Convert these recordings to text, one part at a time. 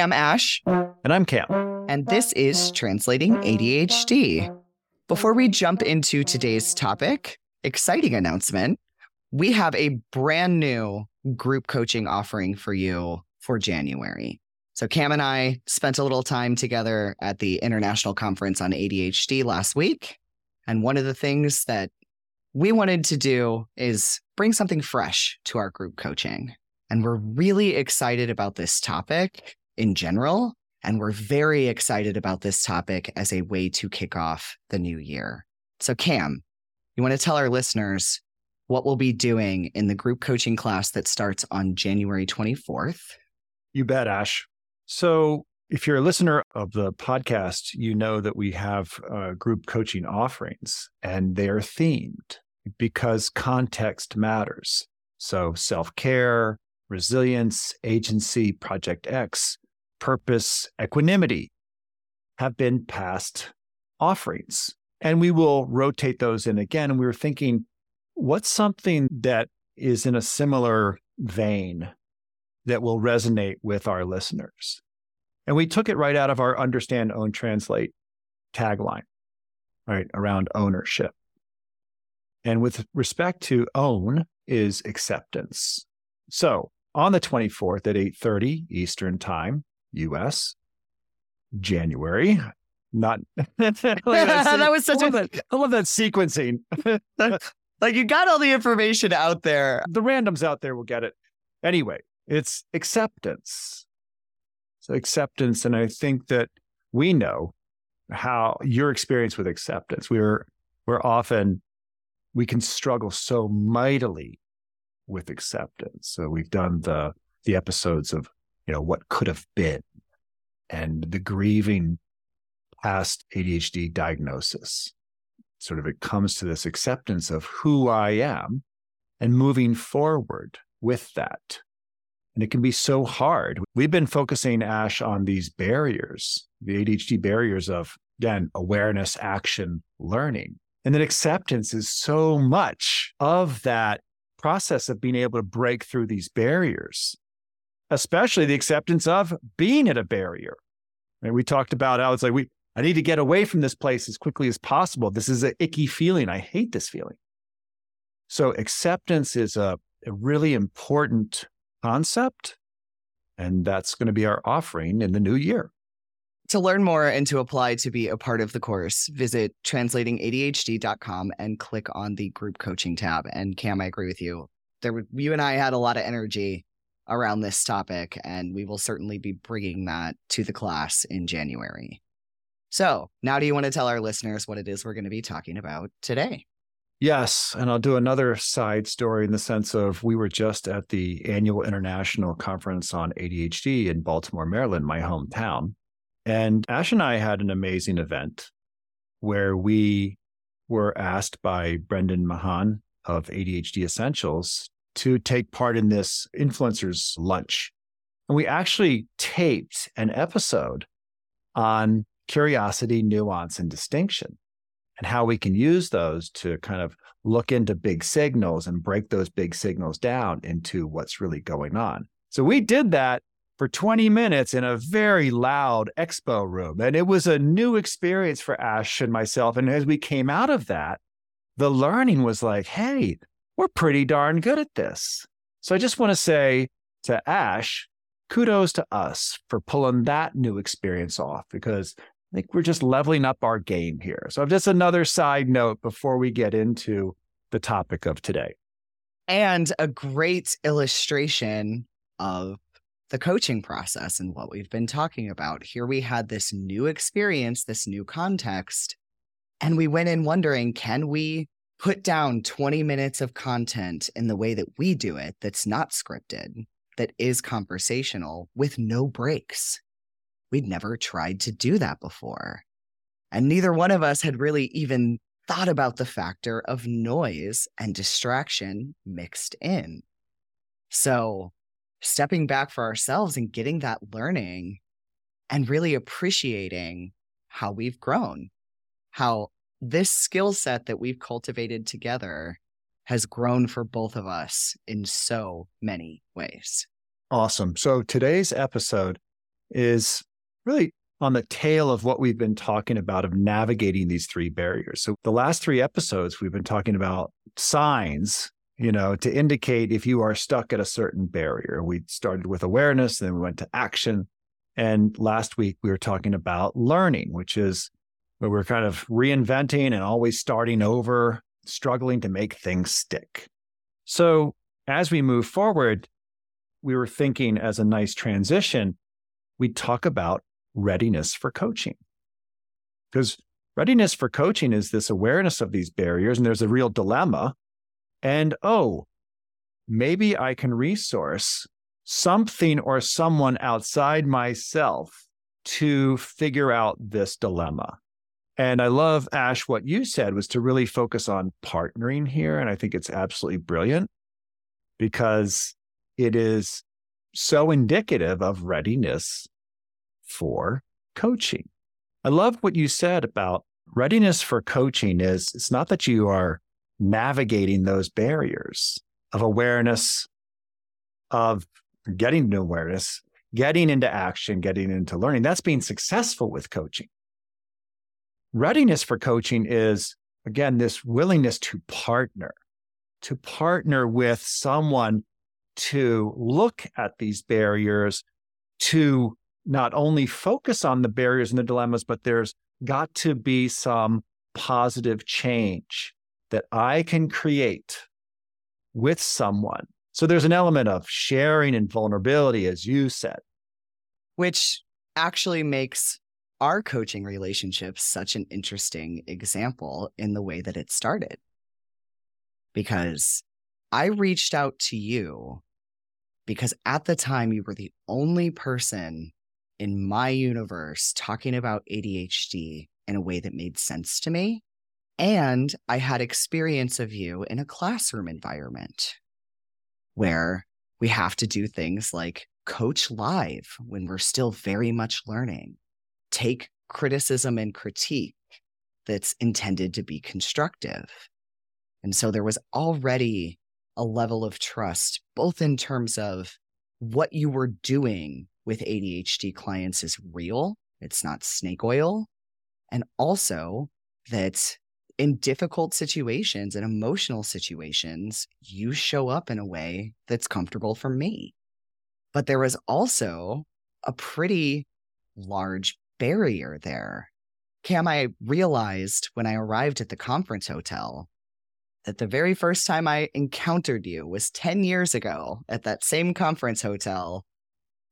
I'm Ash. And I'm Cam. And this is Translating ADHD. Before we jump into today's topic, exciting announcement. We have a brand new group coaching offering for you for January. So, Cam and I spent a little time together at the International Conference on ADHD last week. And one of the things that we wanted to do is bring something fresh to our group coaching. And we're really excited about this topic in general. And we're very excited about this topic as a way to kick off the new year. So, Cam, you want to tell our listeners what we'll be doing in the group coaching class that starts on January 24th? You bet, Ash. So, if you're a listener of the podcast, you know that we have uh, group coaching offerings and they are themed because context matters. So, self care, resilience, agency, Project X, purpose, equanimity have been past offerings. And we will rotate those in again. And we were thinking, what's something that is in a similar vein that will resonate with our listeners? And we took it right out of our understand, own, translate tagline, right, around ownership. And with respect to own is acceptance. So on the 24th at 8:30 Eastern Time, US, January. Not that was such I a that, I love that sequencing. like you got all the information out there. The randoms out there will get it. Anyway, it's acceptance. So acceptance, and I think that we know how your experience with acceptance. We're we're often we can struggle so mightily with acceptance. So we've done the the episodes of you know what could have been and the grieving past ADHD diagnosis. Sort of it comes to this acceptance of who I am and moving forward with that. And it can be so hard. We've been focusing, Ash, on these barriers, the ADHD barriers of, again, awareness, action, learning. And then acceptance is so much of that process of being able to break through these barriers especially the acceptance of being at a barrier. And we talked about how it's like we I need to get away from this place as quickly as possible. This is an icky feeling. I hate this feeling. So acceptance is a, a really important concept. And that's going to be our offering in the new year. To learn more and to apply to be a part of the course, visit translatingadhd.com and click on the group coaching tab. And Cam, I agree with you. There, you and I had a lot of energy around this topic, and we will certainly be bringing that to the class in January. So, now do you want to tell our listeners what it is we're going to be talking about today? Yes. And I'll do another side story in the sense of we were just at the annual international conference on ADHD in Baltimore, Maryland, my hometown. And Ash and I had an amazing event where we were asked by Brendan Mahan of ADHD Essentials to take part in this influencers lunch. And we actually taped an episode on curiosity, nuance, and distinction, and how we can use those to kind of look into big signals and break those big signals down into what's really going on. So we did that for 20 minutes in a very loud expo room. And it was a new experience for Ash and myself. And as we came out of that, the learning was like, hey, we're pretty darn good at this. So I just want to say to Ash, kudos to us for pulling that new experience off because I think we're just leveling up our game here. So, just another side note before we get into the topic of today. And a great illustration of the coaching process and what we've been talking about. Here we had this new experience, this new context, and we went in wondering can we put down 20 minutes of content in the way that we do it that's not scripted, that is conversational with no breaks. We'd never tried to do that before. And neither one of us had really even thought about the factor of noise and distraction mixed in. So, stepping back for ourselves and getting that learning and really appreciating how we've grown, how this skill set that we've cultivated together has grown for both of us in so many ways. Awesome. So today's episode is really on the tail of what we've been talking about of navigating these three barriers. So the last three episodes, we've been talking about signs, you know, to indicate if you are stuck at a certain barrier. We started with awareness, then we went to action. And last week we were talking about learning, which is where we're kind of reinventing and always starting over, struggling to make things stick. So as we move forward, we were thinking as a nice transition, we talk about readiness for coaching. Because readiness for coaching is this awareness of these barriers, and there's a real dilemma. And oh, maybe I can resource something or someone outside myself to figure out this dilemma. And I love, Ash, what you said was to really focus on partnering here. And I think it's absolutely brilliant because it is so indicative of readiness for coaching. I love what you said about readiness for coaching is it's not that you are navigating those barriers of awareness of getting to awareness, getting into action, getting into learning. That's being successful with coaching. Readiness for coaching is again this willingness to partner, to partner with someone to look at these barriers, to not only focus on the barriers and the dilemmas, but there's got to be some positive change that I can create with someone. So there's an element of sharing and vulnerability, as you said. Which actually makes our coaching relationship such an interesting example in the way that it started. Because I reached out to you because at the time you were the only person in my universe talking about ADHD in a way that made sense to me. And I had experience of you in a classroom environment where we have to do things like coach live when we're still very much learning, take criticism and critique that's intended to be constructive. And so there was already a level of trust, both in terms of what you were doing with ADHD clients is real, it's not snake oil. And also that in difficult situations and emotional situations, you show up in a way that's comfortable for me. But there was also a pretty large barrier there. Cam, I realized when I arrived at the conference hotel that the very first time I encountered you was 10 years ago at that same conference hotel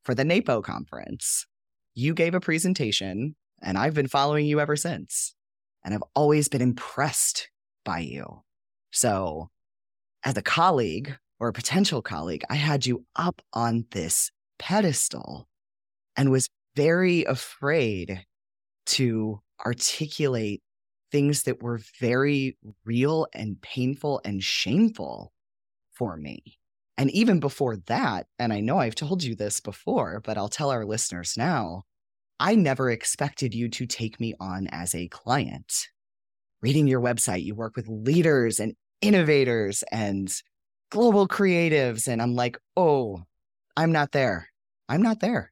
for the NAPO conference. You gave a presentation, and I've been following you ever since. And I've always been impressed by you. So, as a colleague or a potential colleague, I had you up on this pedestal and was very afraid to articulate things that were very real and painful and shameful for me. And even before that, and I know I've told you this before, but I'll tell our listeners now, I never expected you to take me on as a client. Reading your website, you work with leaders and innovators and global creatives. And I'm like, oh, I'm not there. I'm not there.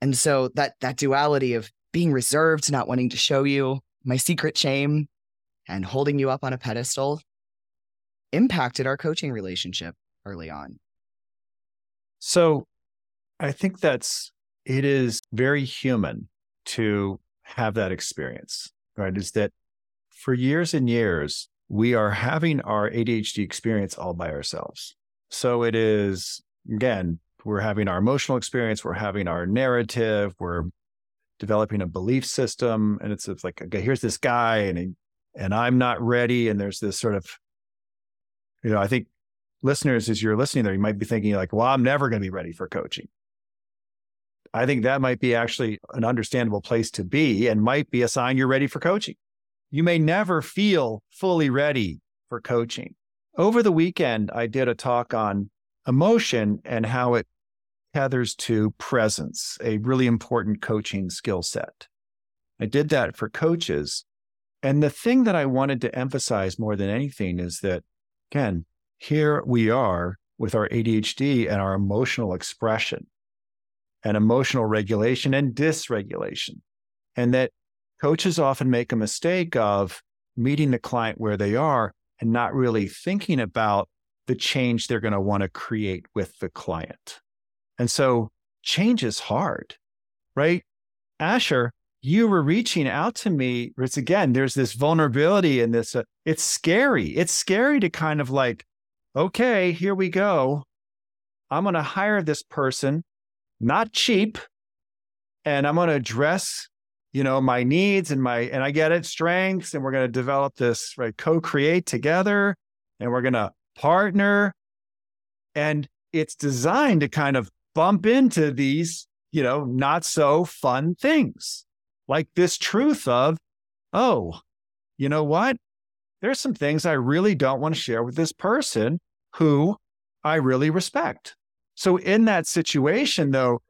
And so that that duality of being reserved, not wanting to show you my secret shame and holding you up on a pedestal impacted our coaching relationship early on. So I think that's it is very human to have that experience, right? Is that for years and years, we are having our ADHD experience all by ourselves. So it is, again, we're having our emotional experience, we're having our narrative, we're developing a belief system. And it's, it's like, okay, here's this guy and, he, and I'm not ready. And there's this sort of, you know, I think listeners, as you're listening there, you might be thinking like, well, I'm never going to be ready for coaching. I think that might be actually an understandable place to be and might be a sign you're ready for coaching. You may never feel fully ready for coaching. Over the weekend, I did a talk on emotion and how it tethers to presence, a really important coaching skill set. I did that for coaches. And the thing that I wanted to emphasize more than anything is that, again, here we are with our ADHD and our emotional expression. and emotional regulation and dysregulation. And that coaches often make a mistake of meeting the client where they are and not really thinking about the change they're going to want to create with the client. And so change is hard, right? Asher, you were reaching out to me. It's again, there's this vulnerability and this, uh, it's scary. It's scary to kind of like, okay, here we go. I'm going to hire this person, not cheap, and I'm going to address you know my needs and my and i get it strengths and we're going to develop this right co-create together and we're going to partner and it's designed to kind of bump into these you know not so fun things. Like this truth of oh you know what? There's some things i really don't want to share with this person who i really respect. So in that situation though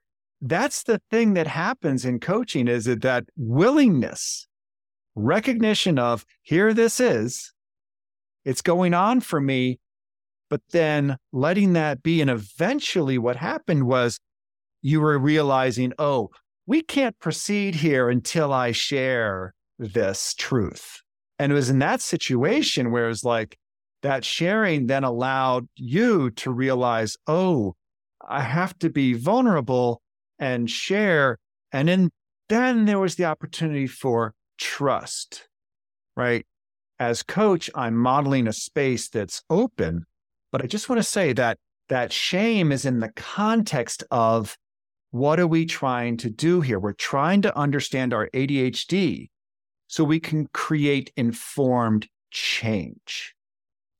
that's the thing that happens in coaching is it that willingness, recognition of here this is, it's going on for me, but then letting that be. And eventually what happened was you were realizing, oh, we can't proceed here until I share this truth. And it was in that situation where it was like that sharing then allowed you to realize, oh, I have to be vulnerable and share. And then, then there was the opportunity for trust, right? As coach, I'm modeling a space that's open, but I just want to say that that shame is in the context of what are we trying to do here? We're trying to understand our ADHD so we can create informed change.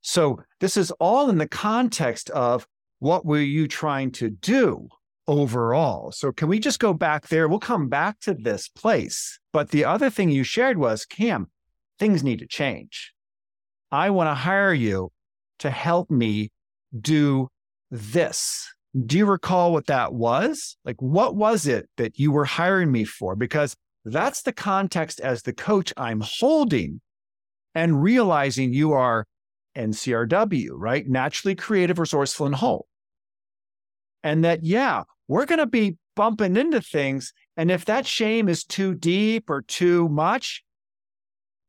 So this is all in the context of what were you trying to do? overall. So, can we just go back there? We'll come back to this place. But the other thing you shared was Cam, things need to change. I want to hire you to help me do this. Do you recall what that was? Like, what was it that you were hiring me for? Because that's the context as the coach I'm holding and realizing you are NCRW, right? Naturally creative, resourceful, and whole. And that, yeah, we're going to be bumping into things. And if that shame is too deep or too much,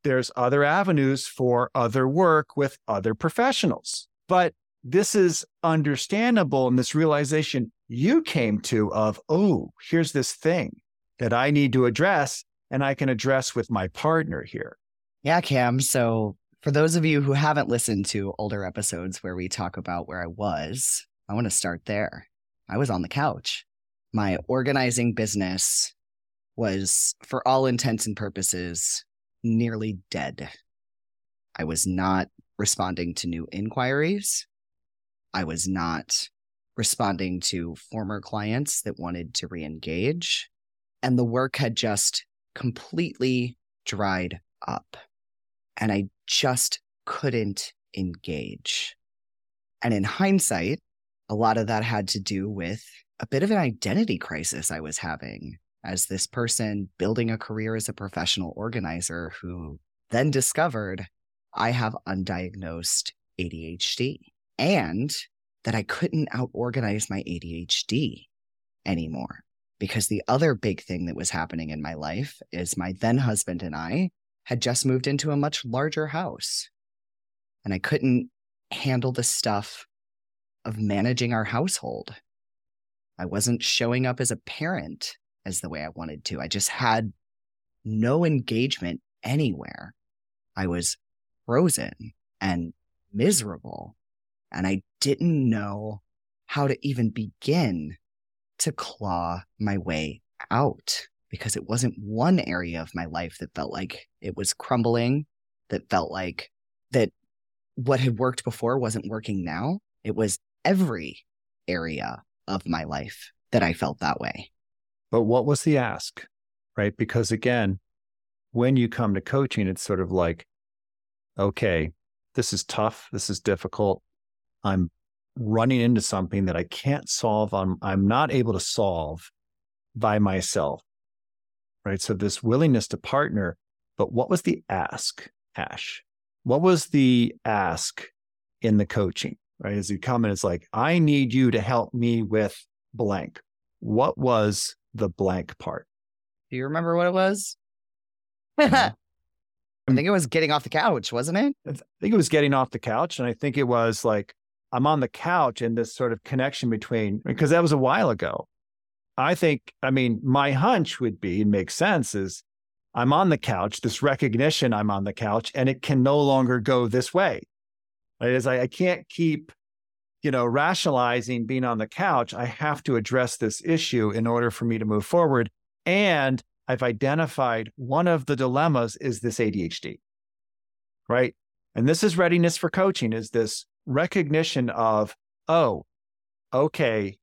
there's other avenues for other work with other professionals. But this is understandable. And this realization you came to of, oh, here's this thing that I need to address and I can address with my partner here. Yeah, Cam. So for those of you who haven't listened to older episodes where we talk about where I was, I want to start there. I was on the couch. My organizing business was, for all intents and purposes, nearly dead. I was not responding to new inquiries. I was not responding to former clients that wanted to re engage. And the work had just completely dried up. And I just couldn't engage. And in hindsight, a lot of that had to do with a bit of an identity crisis I was having as this person building a career as a professional organizer who then discovered I have undiagnosed ADHD and that I couldn't out organize my ADHD anymore. Because the other big thing that was happening in my life is my then husband and I had just moved into a much larger house. And I couldn't handle the stuff of managing our household. I wasn't showing up as a parent as the way I wanted to. I just had no engagement anywhere. I was frozen and miserable. And I didn't know how to even begin to claw my way out because it wasn't one area of my life that felt like it was crumbling, that felt like that what had worked before wasn't working now. It was every area of my life that I felt that way. But what was the ask? Right? Because again, when you come to coaching, it's sort of like, okay, this is tough. This is difficult. I'm running into something that I can't solve. I'm, I'm not able to solve by myself. Right. So, this willingness to partner. But what was the ask, Ash? What was the ask in the coaching? right? As you come and it's like, I need you to help me with blank. what was the blank part? Do you remember what it was? Mm-hmm. I think it was getting off the couch, wasn't it? I think it was getting off the couch. And I think it was like, I'm on the couch and this sort of connection between, because that was a while ago. I think, I mean, my hunch would be, and makes sense, is I'm on the couch, this recognition I'm on the couch, and it can no longer go this way. Right? Is I, I can't keep, you know, rationalizing being on the couch. I have to address this issue in order for me to move forward. And I've identified one of the dilemmas is this ADHD. Right. And this is readiness for coaching, is this recognition of, oh, okay,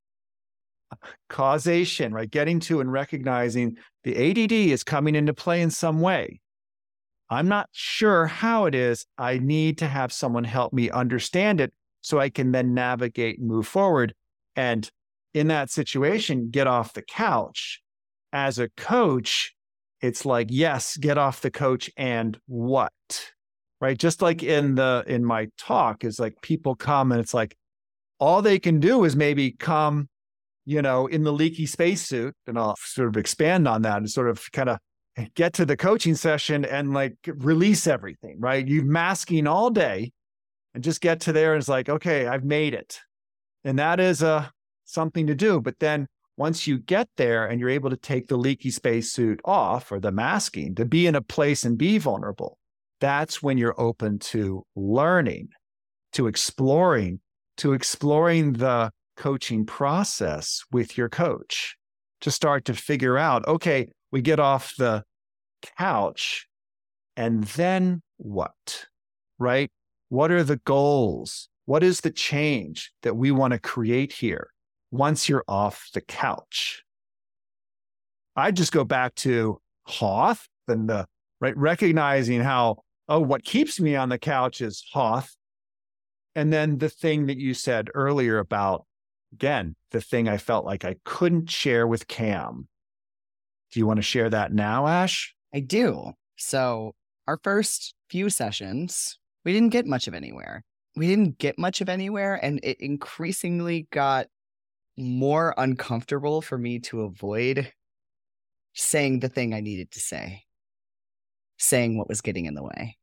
causation, right? Getting to and recognizing the ADD is coming into play in some way. I'm not sure how it is. I need to have someone help me understand it so I can then navigate and move forward. And in that situation, get off the couch. As a coach, it's like, yes, get off the couch and what? Right. Just like in the in my talk, is like people come and it's like all they can do is maybe come you know, in the leaky spacesuit, and I'll sort of expand on that and sort of kind of get to the coaching session and like release everything, right? You've masking all day and just get to there and it's like, okay, I've made it. And that is a uh, something to do. But then once you get there and you're able to take the leaky spacesuit off or the masking to be in a place and be vulnerable, that's when you're open to learning, to exploring, to exploring the coaching process with your coach to start to figure out okay, we get off the couch and then what? Right? What are the goals? What is the change that we want to create here once you're off the couch? I just go back to Hoth and the right recognizing how oh what keeps me on the couch is Hoth and then the thing that you said earlier about again, the thing I felt like I couldn't share with Cam. Do you want to share that now, Ash? I do. So, our first few sessions, we didn't get much of anywhere. We didn't get much of anywhere, and it increasingly got more uncomfortable for me to avoid saying the thing I needed to say, saying what was getting in the way.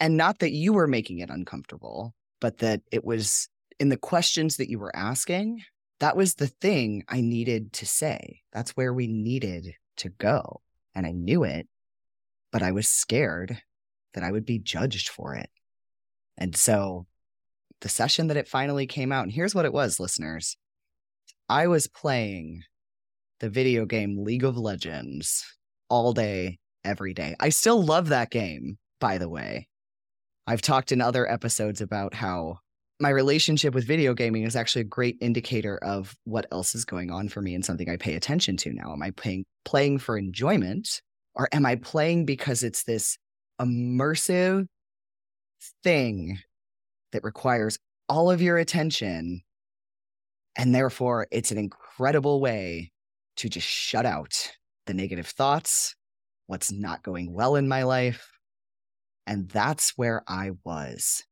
And not that you were making it uncomfortable, but that it was in the questions that you were asking, that was the thing I needed to say. That's where we needed to go. And I knew it, but I was scared that I would be judged for it. And so the session that it finally came out, and here's what it was, listeners I was playing the video game League of Legends all day, every day. I still love that game, by the way. I've talked in other episodes about how my relationship with video gaming is actually a great indicator of what else is going on for me and something I pay attention to now. Am I playing playing for enjoyment or am I playing because it's this immersive thing that requires all of your attention and therefore it's an incredible way to just shut out the negative thoughts, what's not going well in my life. And that's where I was.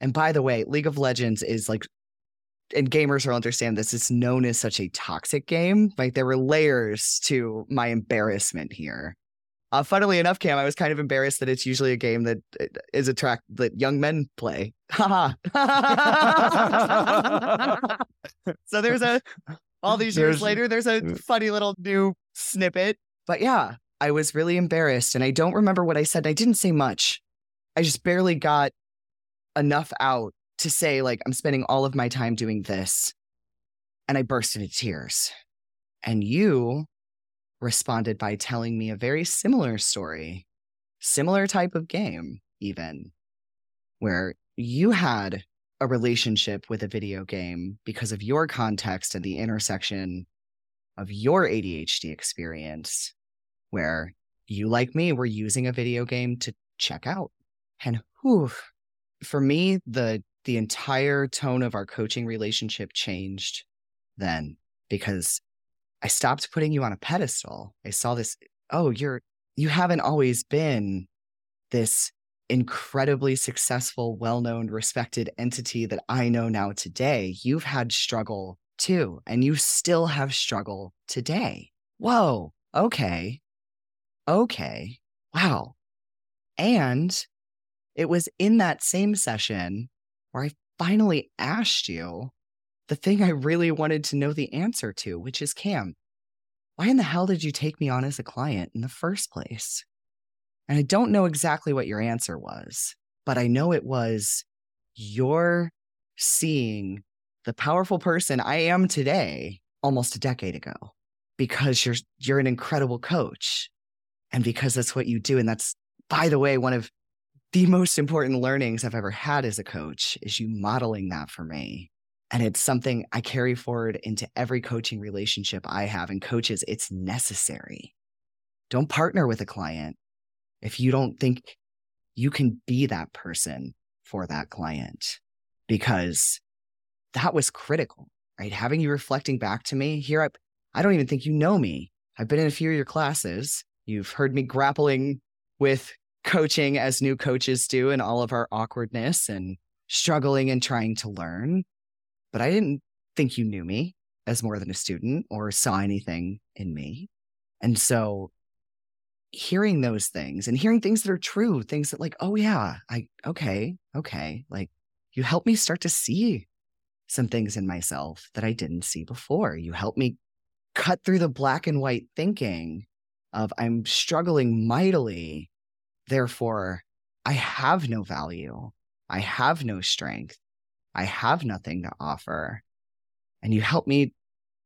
And by the way, League of Legends is like, and gamers will understand this, it's known as such a toxic game. Like there were layers to my embarrassment here. Uh, funnily enough, Cam, I was kind of embarrassed that it's usually a game that uh, a track that young men play. Haha. so there's a, all these years there's, later, there's a uh, funny little new snippet. But yeah, I was really embarrassed and I don't remember what I said. I didn't say much. I just barely got enough out to say, like, I'm spending all of my time doing this. And I burst into tears. And you responded by telling me a very similar story, similar type of game, even, where you had a relationship with a video game because of your context and the intersection of your ADHD experience, where you, like me, were using a video game to check out. And whew, for me, the the entire tone of our coaching relationship changed then because I stopped putting you on a pedestal. I saw this, oh, you're you haven't always been this incredibly successful, well-known, respected entity that I know now today. You've had struggle too, and you still have struggle today. Whoa, okay. Okay. Wow. And it was in that same session where I finally asked you the thing I really wanted to know the answer to, which is Cam, why in the hell did you take me on as a client in the first place? And I don't know exactly what your answer was, but I know it was you're seeing the powerful person I am today almost a decade ago because you're you're an incredible coach. And because that's what you do and that's by the way one of the most important learnings I've ever had as a coach is you modeling that for me and it's something I carry forward into every coaching relationship I have and coaches it's necessary don't partner with a client if you don't think you can be that person for that client because that was critical, right? Having you reflecting back to me here, I, I don't even think you know me. I've been in a few of your classes. You've heard me grappling with coaching as new coaches do and all of our awkwardness and struggling and trying to learn. But I didn't think you knew me as more than a student or saw anything in me. And so hearing those things and hearing things that are true, things that like, oh yeah, I okay, okay, like you help me start to see some things in myself that I didn't see before. You help me cut through the black and white thinking of I'm struggling mightily. Therefore, I have no value. I have no strength. I have nothing to offer. And you helped me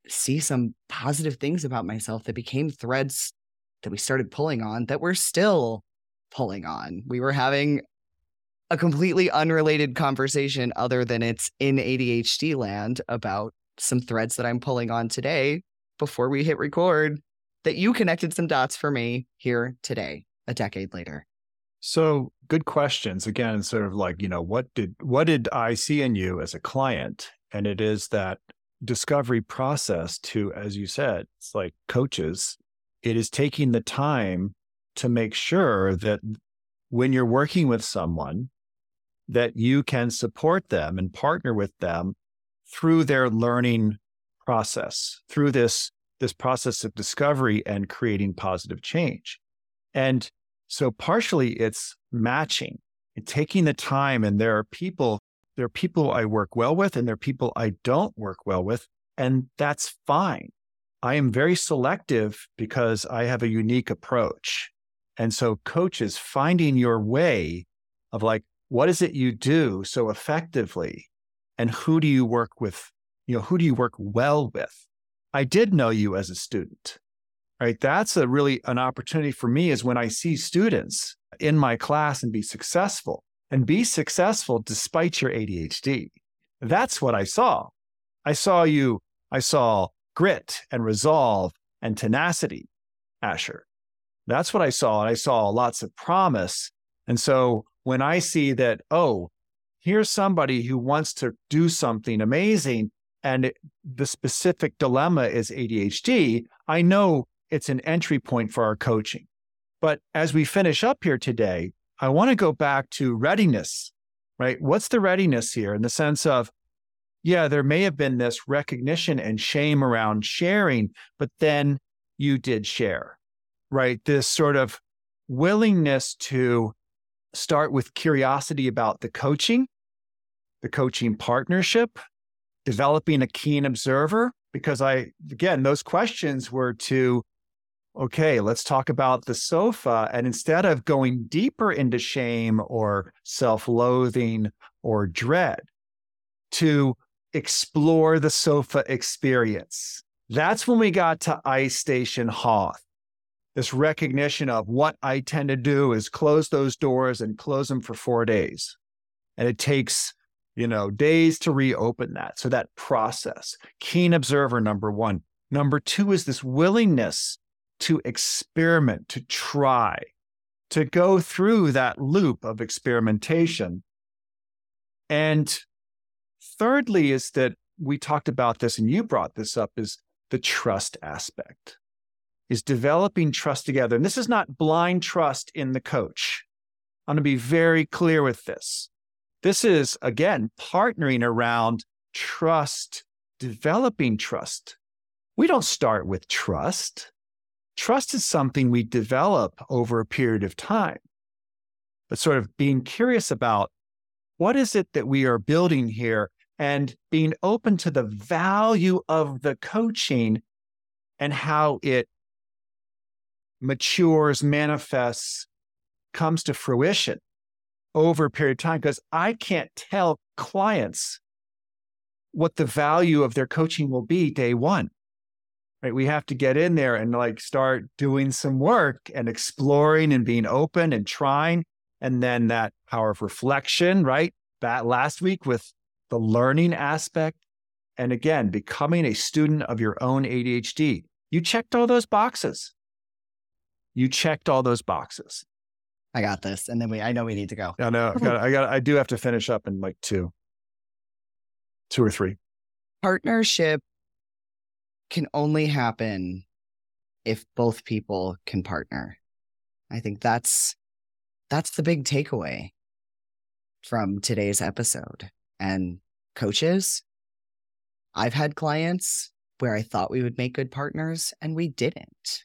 see some positive things about myself that became threads that we started pulling on that we're still pulling on. We were having a completely unrelated conversation other than it's in ADHD land about some threads that I'm pulling on today before we hit record that you connected some dots for me here today, a decade later. So good questions. Again, sort of like, you know, what did what did I see in you as a client? And it is that discovery process to, as you said, it's like coaches, it is taking the time to make sure that when you're working with someone, that you can support them and partner with them through their learning process, through this, this process of discovery and creating positive change. And so partially it's matching and taking the time. And there are people, there are people I work well with and there are people I don't work well with. And that's fine. I am very selective because I have a unique approach. And so coaches finding your way of like, what is it you do so effectively and who do you work with you know who do you work well with i did know you as a student right? That's a really an opportunity for me is when i see students in my class and be successful and be successful despite your adhd that's what i saw. I saw you i saw grit and resolve and tenacity asher. That's what i saw and i saw lots of promise. And so when I see that, oh, here's somebody who wants to do something amazing and the specific dilemma is ADHD, I know it's an entry point for our coaching. But as we finish up here today, I want to go back to readiness, right? What's the readiness here in the sense of, yeah, there may have been this recognition and shame around sharing, but then you did share, right? This sort of willingness to start with curiosity about the coaching, the coaching partnership, developing a keen observer. Because I, again, those questions were to, okay, let's talk about the sofa. And instead of going deeper into shame or self loathing or dread, to explore the sofa experience. That's when we got to Ice Station Hoth this recognition of what I tend to do is close those doors and close them for four days. And it takes, you know, days to reopen that. So that process, keen observer, number one. Number two is this willingness to experiment, to try, to go through that loop of experimentation. And thirdly, is that we talked about this and you brought this up is the trust aspect is developing trust together. And this is not blind trust in the coach. I'm going to be very clear with this. This is, again, partnering around trust developing trust, we don't start with trust. Trust is something we develop over a period of time. But sort of being curious about what is it that we are building here and being open to the value of the coaching and how it matures, manifests, comes to fruition over a period of time. Because I can't tell clients what the value of their coaching will be day one. Right. We have to get in there and like start doing some work and exploring and being open and trying. And then that power of reflection, right? That last week with the learning aspect. And again, becoming a student of your own ADHD. You checked all those boxes. You checked all those boxes. I got this. And then we, I know we need to go. I know. I got, I got, I do have to finish up in like two, two or three. Partnership can only happen if both people can partner. I think that's, that's the big takeaway from today's episode. And coaches, I've had clients where I thought we would make good partners and we didn't.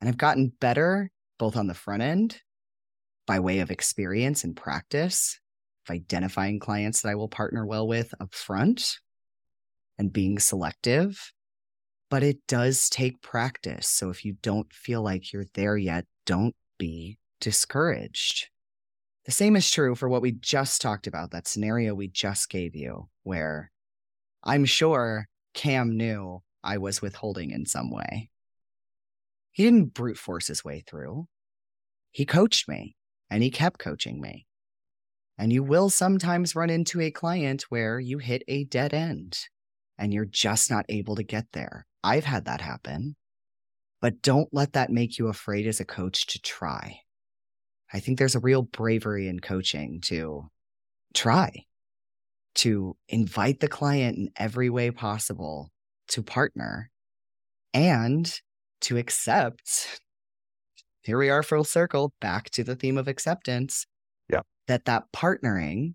And I've gotten better both on the front end by way of experience and practice of identifying clients that I will partner well with up front and being selective. But it does take practice. So if you don't feel like you're there yet, don't be discouraged. The same is true for what we just talked about, that scenario we just gave you, where I'm sure Cam knew I was withholding in some way. He didn't brute force his way through. He coached me and he kept coaching me. And you will sometimes run into a client where you hit a dead end and you're just not able to get there. I've had that happen. But don't let that make you afraid as a coach to try. I think there's a real bravery in coaching to try, to invite the client in every way possible to partner and to accept. Here we are full circle back to the theme of acceptance. Yeah. That that partnering,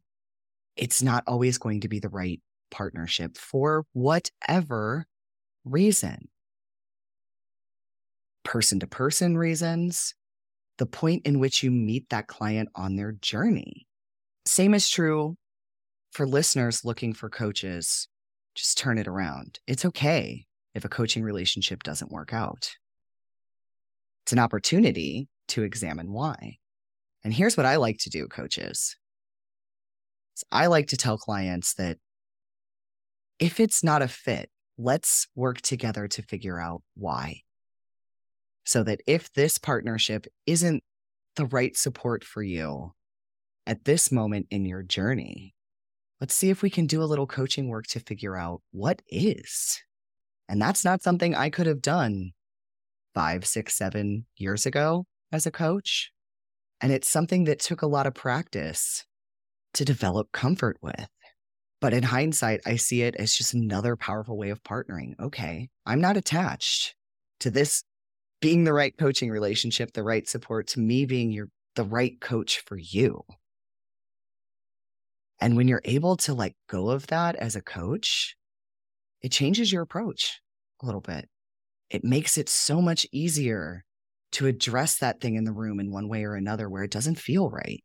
it's not always going to be the right partnership for whatever reason. Person to person reasons, the point in which you meet that client on their journey. Same is true for listeners looking for coaches. Just turn it around. It's okay if a coaching relationship doesn't work out. It's an opportunity to examine why. And here's what I like to do, coaches. I like to tell clients that if it's not a fit, let's work together to figure out why so that if this partnership isn't the right support for you at this moment in your journey, let's see if we can do a little coaching work to figure out what is. And that's not something I could have done five, six, seven years ago as a coach. And it's something that took a lot of practice to develop comfort with. But in hindsight, I see it as just another powerful way of partnering. Okay, I'm not attached to this being the right coaching relationship, the right support to me being your the right coach for you. And when you're able to let go of that as a coach, it changes your approach a little bit. It makes it so much easier to address that thing in the room in one way or another where it doesn't feel right.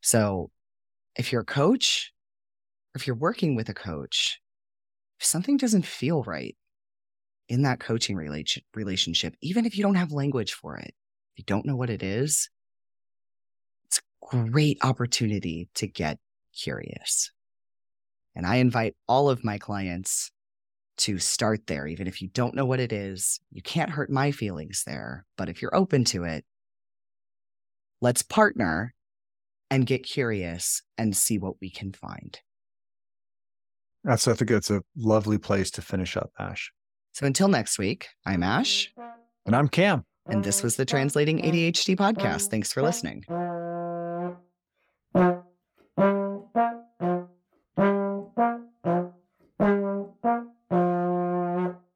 So, if you're a coach, if you're working with a coach, if something doesn't feel right, in that coaching relation, relationship, even if you don't have language for it, if you don't know what it is, it's a great opportunity to get curious. And I invite all of my clients to start there. Even if you don't know what it is, you can't hurt my feelings there. But if you're open to it, let's partner and get curious and see what we can find. That's, I think it's a lovely place to finish up, Ash. So until next week, I'm Ash. And I'm Cam. And this was the Translating ADHD podcast. Thanks for listening.